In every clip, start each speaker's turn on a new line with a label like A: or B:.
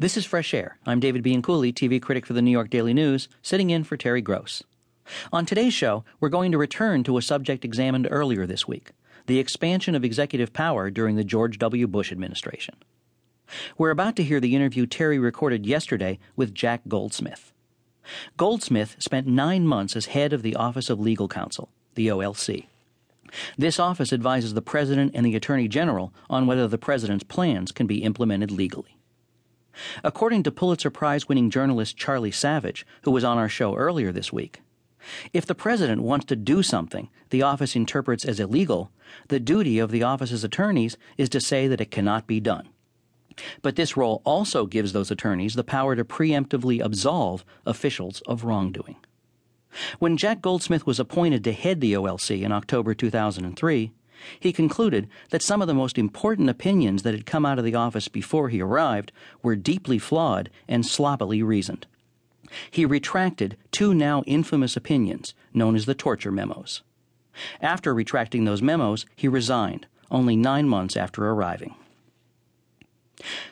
A: This is Fresh Air. I'm David Bianculli, TV critic for the New York Daily News, sitting in for Terry Gross. On today's show, we're going to return to a subject examined earlier this week the expansion of executive power during the George W. Bush administration. We're about to hear the interview Terry recorded yesterday with Jack Goldsmith. Goldsmith spent nine months as head of the Office of Legal Counsel, the OLC. This office advises the President and the Attorney General on whether the President's plans can be implemented legally. According to Pulitzer Prize winning journalist Charlie Savage, who was on our show earlier this week, if the President wants to do something the office interprets as illegal, the duty of the office's attorneys is to say that it cannot be done. But this role also gives those attorneys the power to preemptively absolve officials of wrongdoing. When Jack Goldsmith was appointed to head the OLC in October 2003, he concluded that some of the most important opinions that had come out of the office before he arrived were deeply flawed and sloppily reasoned. He retracted two now infamous opinions, known as the torture memos. After retracting those memos, he resigned, only nine months after arriving.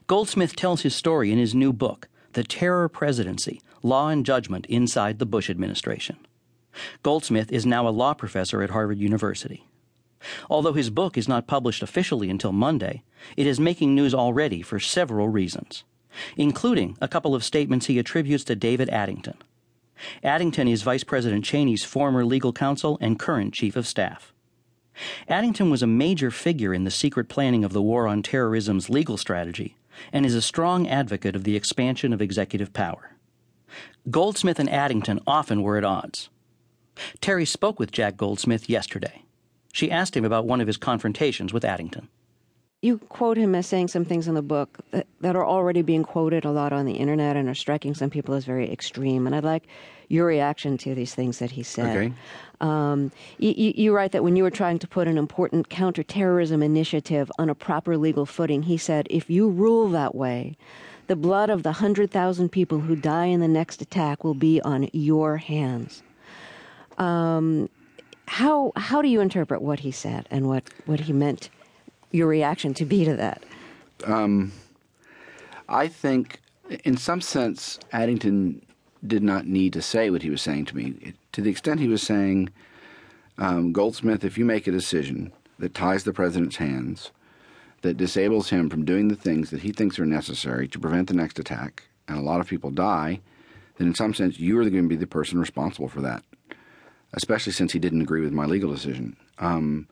A: Goldsmith tells his story in his new book, The Terror Presidency Law and Judgment Inside the Bush Administration. Goldsmith is now a law professor at Harvard University. Although his book is not published officially until Monday, it is making news already for several reasons, including a couple of statements he attributes to David Addington. Addington is Vice President Cheney's former legal counsel and current chief of staff. Addington was a major figure in the secret planning of the war on terrorism's legal strategy and is a strong advocate of the expansion of executive power. Goldsmith and Addington often were at odds. Terry spoke with Jack Goldsmith yesterday. She asked him about one of his confrontations with Addington.
B: You quote him as saying some things in the book that, that are already being quoted a lot on the internet and are striking some people as very extreme. And I'd like your reaction to these things that he said.
C: Okay.
B: Um, you, you write that when you were trying to put an important counterterrorism initiative on a proper legal footing, he said, if you rule that way, the blood of the 100,000 people who die in the next attack will be on your hands. Um, how, how do you interpret what he said and what, what he meant your reaction to be to that?
C: Um, I think, in some sense, Addington did not need to say what he was saying to me. To the extent he was saying, um, Goldsmith, if you make a decision that ties the president's hands, that disables him from doing the things that he thinks are necessary to prevent the next attack, and a lot of people die, then in some sense you are going to be the person responsible for that, especially since he didn't agree with my legal decision. Um,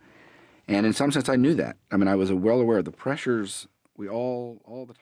C: and in some sense, I knew that. I mean, I was well aware of the pressures we all all the time.